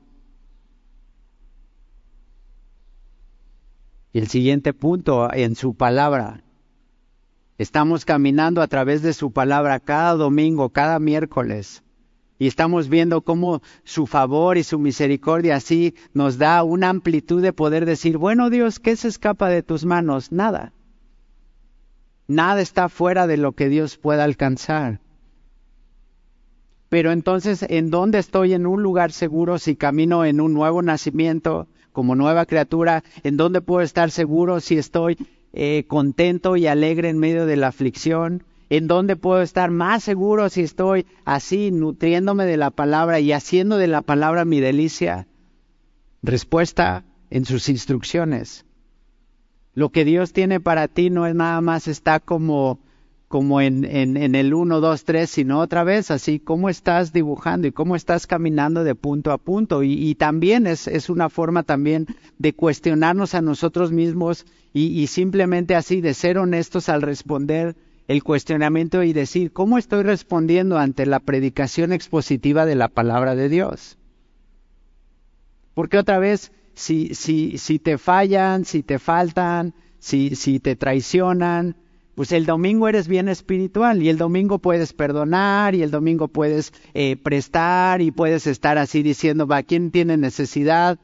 Y el siguiente punto, en su palabra, Estamos caminando a través de su palabra cada domingo, cada miércoles. Y estamos viendo cómo su favor y su misericordia así nos da una amplitud de poder decir, bueno Dios, ¿qué se escapa de tus manos? Nada. Nada está fuera de lo que Dios pueda alcanzar. Pero entonces, ¿en dónde estoy en un lugar seguro si camino en un nuevo nacimiento como nueva criatura? ¿En dónde puedo estar seguro si estoy eh, contento y alegre en medio de la aflicción? ¿En dónde puedo estar más seguro si estoy así, nutriéndome de la palabra y haciendo de la palabra mi delicia? Respuesta en sus instrucciones. Lo que Dios tiene para ti no es nada más está como como en, en, el 1, 2, 3, sino otra vez así, cómo estás dibujando y cómo estás caminando de punto a punto. Y, y también es, es, una forma también de cuestionarnos a nosotros mismos y, y simplemente así de ser honestos al responder el cuestionamiento y decir, ¿cómo estoy respondiendo ante la predicación expositiva de la palabra de Dios? Porque otra vez, si, si, si te fallan, si te faltan, si, si te traicionan, pues el domingo eres bien espiritual y el domingo puedes perdonar y el domingo puedes eh, prestar y puedes estar así diciendo, va, ¿quién tiene necesidad?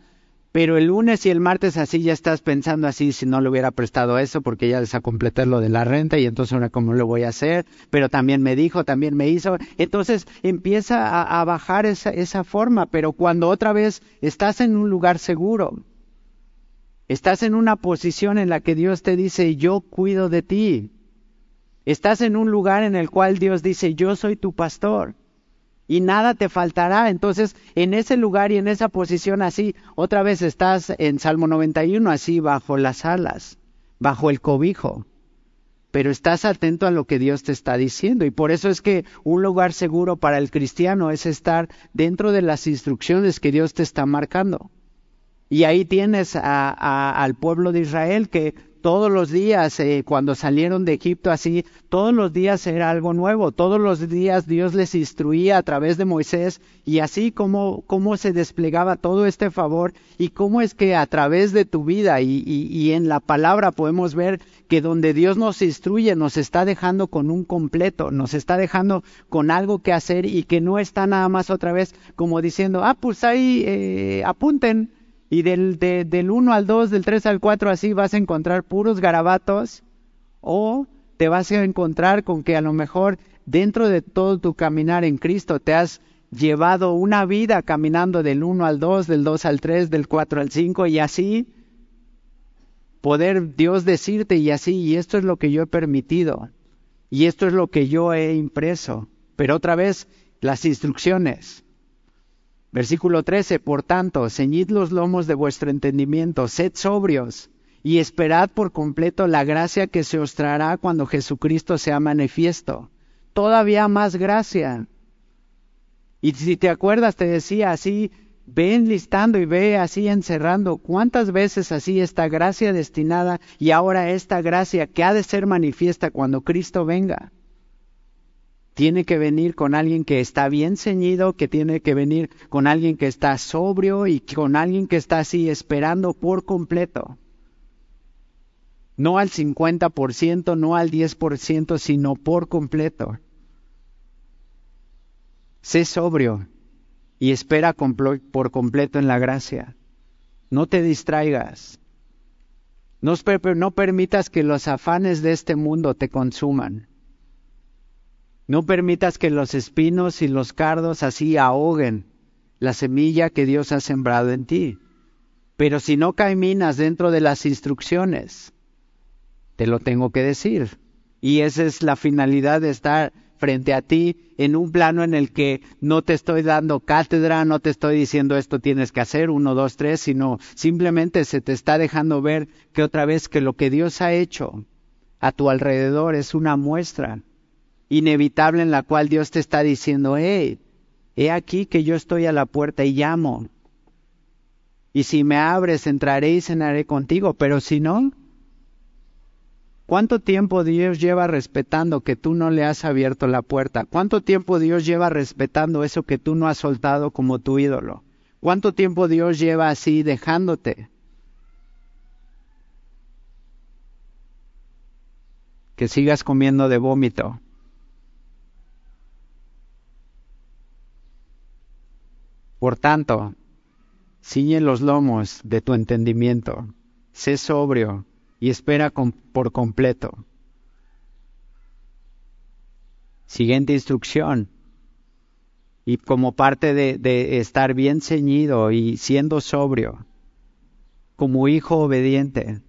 pero el lunes y el martes así ya estás pensando así si no le hubiera prestado eso porque ya desacompleté lo de la renta y entonces ahora cómo lo voy a hacer, pero también me dijo, también me hizo, entonces empieza a, a bajar esa, esa forma, pero cuando otra vez estás en un lugar seguro, estás en una posición en la que Dios te dice yo cuido de ti, estás en un lugar en el cual Dios dice yo soy tu pastor y nada te faltará. Entonces, en ese lugar y en esa posición así, otra vez estás en Salmo 91, así bajo las alas, bajo el cobijo. Pero estás atento a lo que Dios te está diciendo. Y por eso es que un lugar seguro para el cristiano es estar dentro de las instrucciones que Dios te está marcando. Y ahí tienes al pueblo de Israel que todos los días, eh, cuando salieron de Egipto así, todos los días era algo nuevo, todos los días Dios les instruía a través de Moisés y así como, cómo se desplegaba todo este favor y cómo es que a través de tu vida y, y en la palabra podemos ver que donde Dios nos instruye nos está dejando con un completo, nos está dejando con algo que hacer y que no está nada más otra vez como diciendo, ah, pues ahí eh, apunten y del, de, del 1 al 2, del 3 al 4, así vas a encontrar puros garabatos. O te vas a encontrar con que a lo mejor dentro de todo tu caminar en Cristo te has llevado una vida caminando del 1 al 2, del 2 al 3, del 4 al 5 y así poder Dios decirte y así, y esto es lo que yo he permitido, y esto es lo que yo he impreso. Pero otra vez, las instrucciones. Versículo 13, por tanto, ceñid los lomos de vuestro entendimiento, sed sobrios y esperad por completo la gracia que se os traerá cuando Jesucristo sea manifiesto. Todavía más gracia. Y si te acuerdas, te decía así, ve enlistando y ve así encerrando cuántas veces así esta gracia destinada y ahora esta gracia que ha de ser manifiesta cuando Cristo venga tiene que venir con alguien que está bien ceñido, que tiene que venir con alguien que está sobrio y con alguien que está así esperando por completo. No al 50%, no al 10%, sino por completo. Sé sobrio y espera por completo en la gracia. No te distraigas. No, no permitas que los afanes de este mundo te consuman. No permitas que los espinos y los cardos así ahoguen la semilla que Dios ha sembrado en ti. Pero si no caminas dentro de las instrucciones, te lo tengo que decir. Y esa es la finalidad de estar frente a ti en un plano en el que no te estoy dando cátedra, no te estoy diciendo esto tienes que hacer, uno, dos, tres, sino simplemente se te está dejando ver que otra vez que lo que Dios ha hecho a tu alrededor es una muestra inevitable en la cual Dios te está diciendo, hey, he aquí que yo estoy a la puerta y llamo. Y si me abres, entraré y cenaré contigo, pero si no, ¿cuánto tiempo Dios lleva respetando que tú no le has abierto la puerta? ¿Cuánto tiempo Dios lleva respetando eso que tú no has soltado como tu ídolo? ¿Cuánto tiempo Dios lleva así dejándote? Que sigas comiendo de vómito. Por tanto, ciñe los lomos de tu entendimiento, sé sobrio y espera por completo. Siguiente instrucción. Y como parte de, de estar bien ceñido y siendo sobrio, como hijo obediente,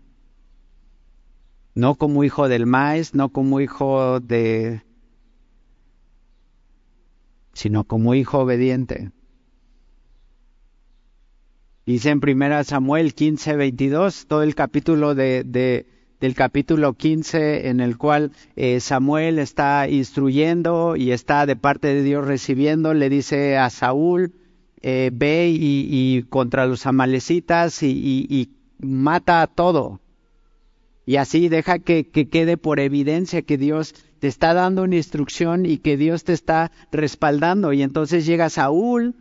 no como hijo del maíz, no como hijo de, sino como hijo obediente. Dice en primera Samuel 15, 22, todo el capítulo de, del capítulo 15 en el cual eh, Samuel está instruyendo y está de parte de Dios recibiendo, le dice a Saúl, eh, ve y, contra los amalecitas y, y, mata a todo. Y así deja que, que quede por evidencia que Dios te está dando una instrucción y que Dios te está respaldando. Y entonces llega Saúl,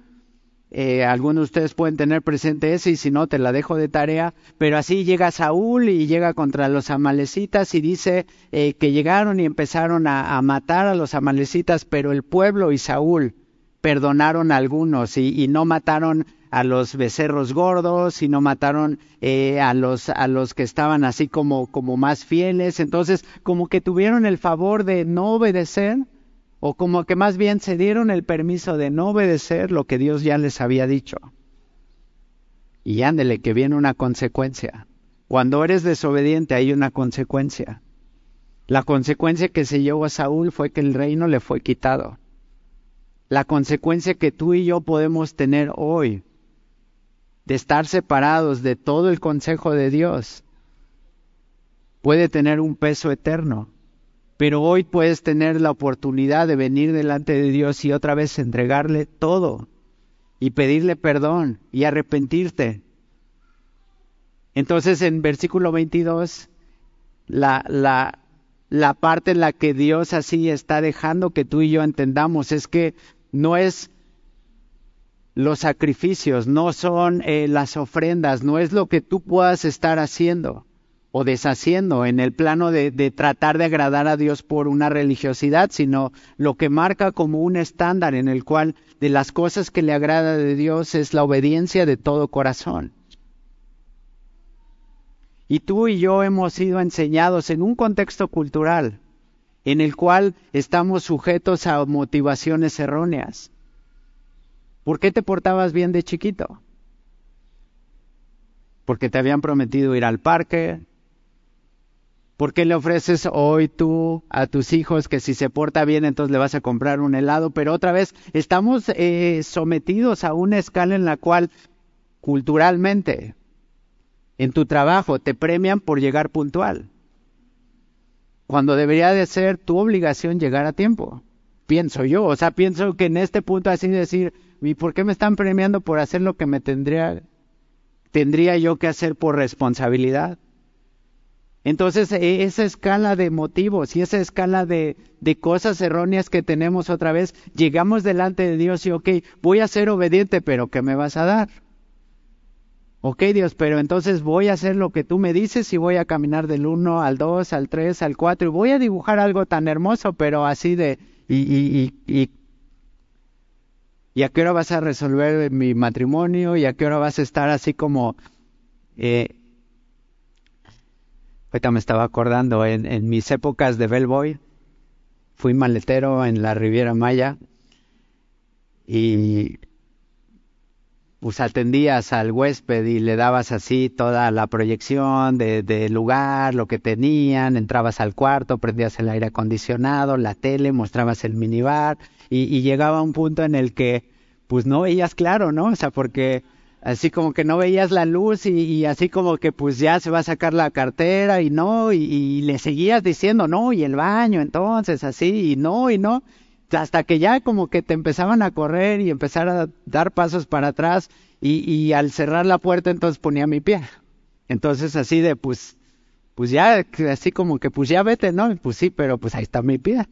eh, algunos de ustedes pueden tener presente eso y si no te la dejo de tarea, pero así llega Saúl y llega contra los amalecitas y dice eh, que llegaron y empezaron a, matar a los amalecitas, pero el pueblo y Saúl perdonaron a algunos y, no mataron a los becerros gordos y no mataron eh, a los a los que estaban así como como más fieles. Entonces como que tuvieron el favor de no obedecer o como que más bien se dieron el permiso de no obedecer lo que Dios ya les había dicho. Y ándele que viene una consecuencia. Cuando eres desobediente hay una consecuencia. La consecuencia que se llevó a Saúl fue que el reino le fue quitado. La consecuencia que tú y yo podemos tener hoy de estar separados de todo el consejo de Dios puede tener un peso eterno. Pero hoy puedes tener la oportunidad de venir delante de Dios y otra vez entregarle todo y pedirle perdón y arrepentirte. Entonces en versículo 22, la, la, la parte en la que Dios así está dejando que tú y yo entendamos es que no es los sacrificios, no son eh, las ofrendas, no es lo que tú puedas estar haciendo o deshaciendo en el plano de, tratar de agradar a Dios por una religiosidad, sino lo que marca como un estándar en el cual de las cosas que le agrada de Dios es la obediencia de todo corazón. Y tú y yo hemos sido enseñados en un contexto cultural en el cual estamos sujetos a motivaciones erróneas. ¿Por qué te portabas bien de chiquito? Porque te habían prometido ir al parque. ¿Por qué le ofreces hoy tú a tus hijos que si se porta bien entonces le vas a comprar un helado? Pero otra vez estamos eh, sometidos a una escala en la cual culturalmente en tu trabajo te premian por llegar puntual cuando debería de ser tu obligación llegar a tiempo. Pienso yo, o sea, pienso que en este punto así decir, ¿y por qué me están premiando por hacer lo que me tendría tendría yo que hacer por responsabilidad? Entonces, e, esa escala de motivos y esa escala de, cosas erróneas que tenemos otra vez, llegamos delante de Dios y, ok, voy a ser obediente, pero ¿qué me vas a dar? Ok Dios, pero entonces voy a hacer lo que tú me dices y voy a caminar del 1 al 2, al 3, al 4 y voy a dibujar algo tan hermoso, pero así de... Y, y, y, y, a qué hora vas a resolver mi matrimonio? ¿Y a qué hora vas a estar así como... Eh, ahorita me estaba acordando, en, en mis épocas de bellboy, fui maletero en la Riviera Maya y pues atendías al huésped y le dabas así toda la proyección del de lugar, lo que tenían, entrabas al cuarto, prendías el aire acondicionado, la tele, mostrabas el minibar y, y llegaba un punto en el que pues no veías claro, ¿no? O sea, porque así como que no veías la luz y, así como que pues ya se va a sacar la cartera y no, y, y, le seguías diciendo no, y el baño entonces así, y no, y no, hasta que ya como que te empezaban a correr y empezar a dar pasos para atrás y, y al cerrar la puerta entonces ponía mi pie. Entonces así de pues, pues ya, así como que pues ya vete, ¿no? Pues sí, pero pues ahí está mi pie.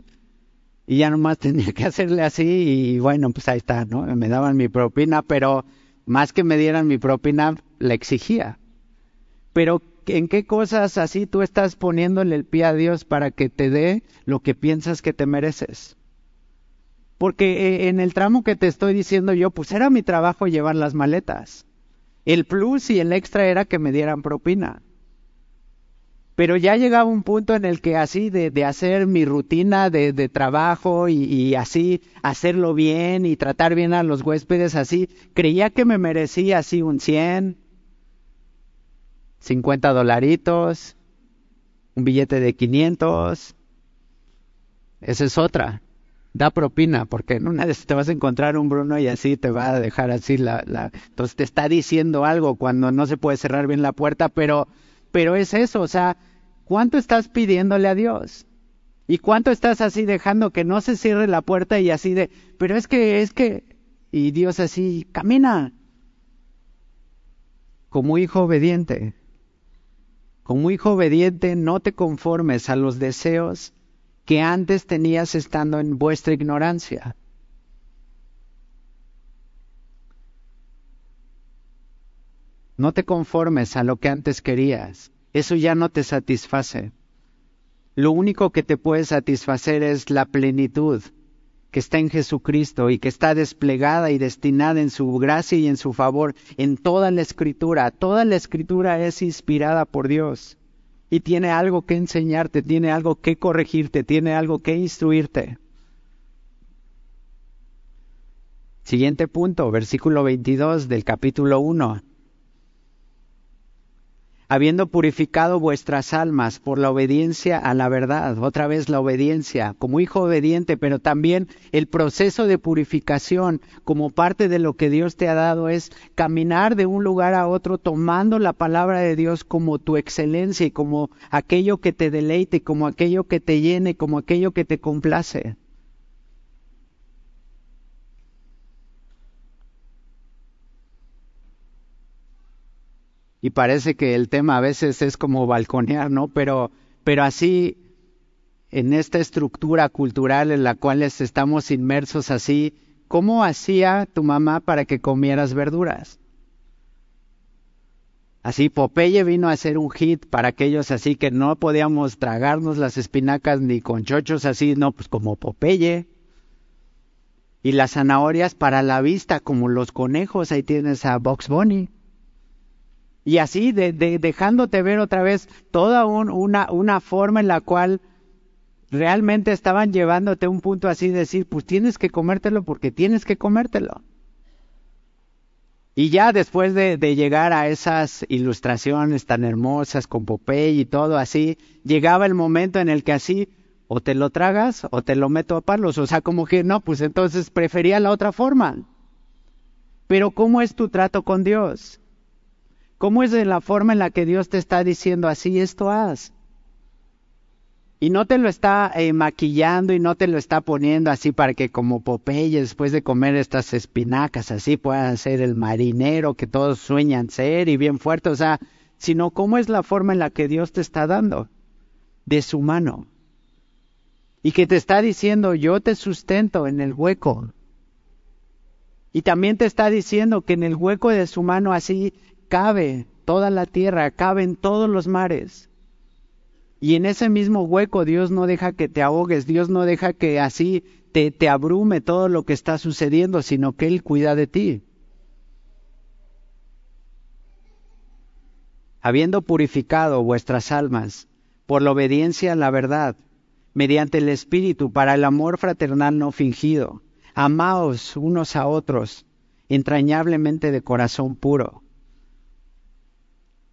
Y ya nomás tenía que hacerle así y bueno, pues ahí está, ¿no? Me daban mi propina, pero más que me dieran mi propina, la exigía. Pero ¿en qué cosas así tú estás poniéndole el pie a Dios para que te dé lo que piensas que te mereces? Porque eh, en el tramo que te estoy diciendo yo, pues era mi trabajo llevar las maletas. El plus y el extra era que me dieran propina. Pero ya llegaba un punto en el que así de, de hacer mi rutina de, de trabajo y, y, así hacerlo bien y tratar bien a los huéspedes así, creía que me merecía así un 100, 50 dolaritos, un billete de 500. Esa es otra da propina, porque en una vez te vas a encontrar un Bruno y así te va a dejar así la, la, entonces te está diciendo algo cuando no se puede cerrar bien la puerta, pero, pero es eso, o sea, ¿cuánto estás pidiéndole a Dios? ¿Y cuánto estás así dejando que no se cierre la puerta y así de, pero es que, es que, y Dios así, camina, como hijo obediente, como hijo obediente, no te conformes a los deseos que antes tenías estando en vuestra ignorancia. No te conformes a lo que antes querías. Eso ya no te satisface. Lo único que te puede satisfacer es la plenitud que está en Jesucristo y que está desplegada y destinada en su gracia y en su favor en toda la escritura. Toda la escritura es inspirada por Dios y tiene algo que enseñarte, tiene algo que corregirte, tiene algo que instruirte. Siguiente punto, versículo 22 del capítulo 1 habiendo purificado vuestras almas por la obediencia a la verdad, otra vez la obediencia, como hijo obediente, pero también el proceso de purificación como parte de lo que Dios te ha dado es caminar de un lugar a otro tomando la palabra de Dios como tu excelencia y como aquello que te deleite, como aquello que te llene, como aquello que te complace. Y parece que el tema a veces es como balconear, ¿no? Pero, pero así, en esta estructura cultural en la cual estamos inmersos así, ¿cómo hacía tu mamá para que comieras verduras? Así, Popeye vino a ser un hit para aquellos así que no podíamos tragarnos las espinacas ni con chochos así, no, pues como Popeye. Y las zanahorias para la vista, como los conejos, ahí tienes a Box Bunny. Y así, de, dejándote ver otra vez toda una, una forma en la cual realmente estaban llevándote a un punto así de decir, pues tienes que comértelo porque tienes que comértelo. Y ya después de, de, llegar a esas ilustraciones tan hermosas con Popeye y todo así, llegaba el momento en el que así, o te lo tragas o te lo meto a palos. O sea, como que no, pues entonces prefería la otra forma. Pero ¿cómo es tu trato con Dios? ¿Cómo es la forma en la que Dios te está diciendo así esto haz? Y no te lo está eh, maquillando y no te lo está poniendo así para que como Popeye después de comer estas espinacas así puedan ser el marinero que todos sueñan ser y bien fuerte, o sea, sino cómo es la forma en la que Dios te está dando de su mano. Y que te está diciendo, yo te sustento en el hueco. Y también te está diciendo que en el hueco de su mano así cabe toda la tierra, caben todos los mares. Y en ese mismo hueco Dios no deja que te ahogues, Dios no deja que así te, te abrume todo lo que está sucediendo, sino que Él cuida de ti. Habiendo purificado vuestras almas por la obediencia a la verdad, mediante el Espíritu, para el amor fraternal no fingido, amaos unos a otros entrañablemente de corazón puro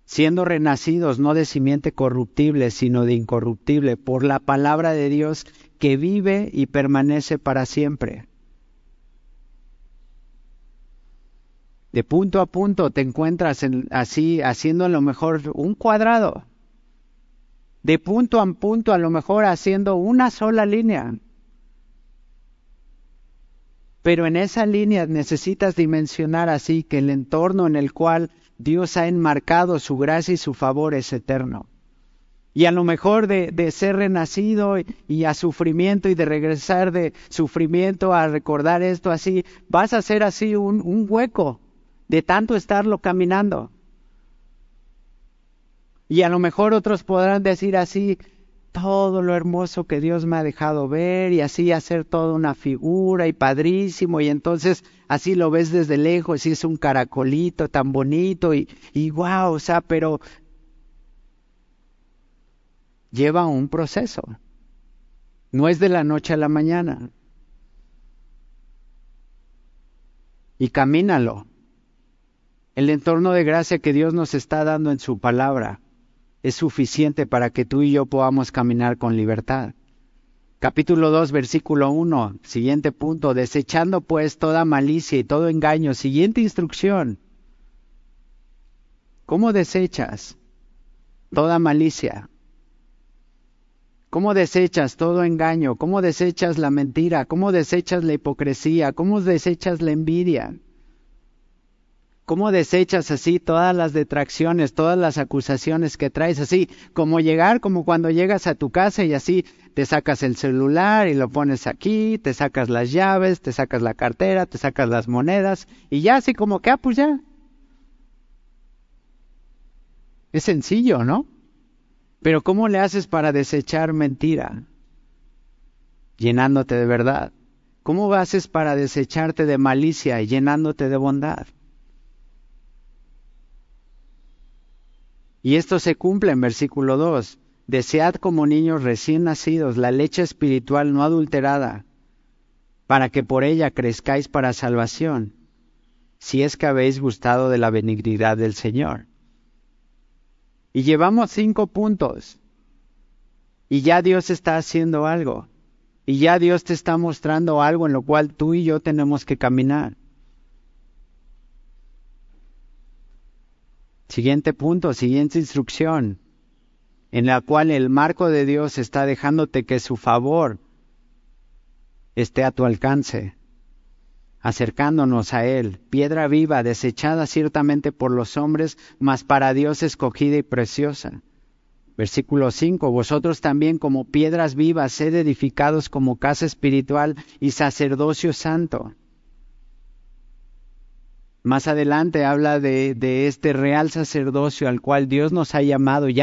siendo renacidos no de simiente corruptible, sino de incorruptible, por la palabra de Dios que vive y permanece para siempre. De punto a punto te encuentras así haciendo a lo mejor un cuadrado. De punto a punto a lo mejor haciendo una sola línea. Pero en esa línea necesitas dimensionar así que el entorno en el cual Dios ha enmarcado su gracia y su favor es eterno. Y a lo mejor de, de ser renacido y, a sufrimiento y de regresar de sufrimiento a recordar esto así, vas a ser así un, un hueco de tanto estarlo caminando. Y a lo mejor otros podrán decir así, todo lo hermoso que Dios me ha dejado ver y así hacer toda una figura y padrísimo y entonces así lo ves desde lejos y es un caracolito tan bonito y, y o sea, pero lleva un proceso. No es de la noche a la mañana. Y camínalo. El entorno de gracia que Dios nos está dando en su palabra es suficiente para que tú y yo podamos caminar con libertad. Capítulo 2, versículo 1, siguiente punto, desechando pues toda malicia y todo engaño, siguiente instrucción. ¿Cómo desechas toda malicia? ¿Cómo desechas todo engaño? ¿Cómo desechas la mentira? ¿Cómo desechas la hipocresía? ¿Cómo desechas la envidia? ¿Cómo desechas así todas las detracciones, todas las acusaciones que traes así? Como llegar, como cuando llegas a tu casa y así te sacas el celular y lo pones aquí, te sacas las llaves, te sacas la cartera, te sacas las monedas y ya así como que, ah, pues ya. Es sencillo, ¿no? Pero ¿cómo le haces para desechar mentira? Llenándote de verdad ¿Cómo haces para desecharte de malicia y llenándote de bondad? Y esto se cumple en versículo 2. Desead como niños recién nacidos la leche espiritual no adulterada, para que por ella crezcáis para salvación, si es que habéis gustado de la benignidad del Señor. Y llevamos cinco puntos. Y ya Dios está haciendo algo. Y ya Dios te está mostrando algo en lo cual tú y yo tenemos que caminar. Siguiente punto, siguiente instrucción en la cual el marco de Dios está dejándote que su favor esté a tu alcance, acercándonos a Él, piedra viva, desechada ciertamente por los hombres, mas para Dios escogida y preciosa. Versículo 5, vosotros también como piedras vivas, sed edificados como casa espiritual y sacerdocio santo. Más adelante habla de, de este real sacerdocio al cual Dios nos ha llamado. Ya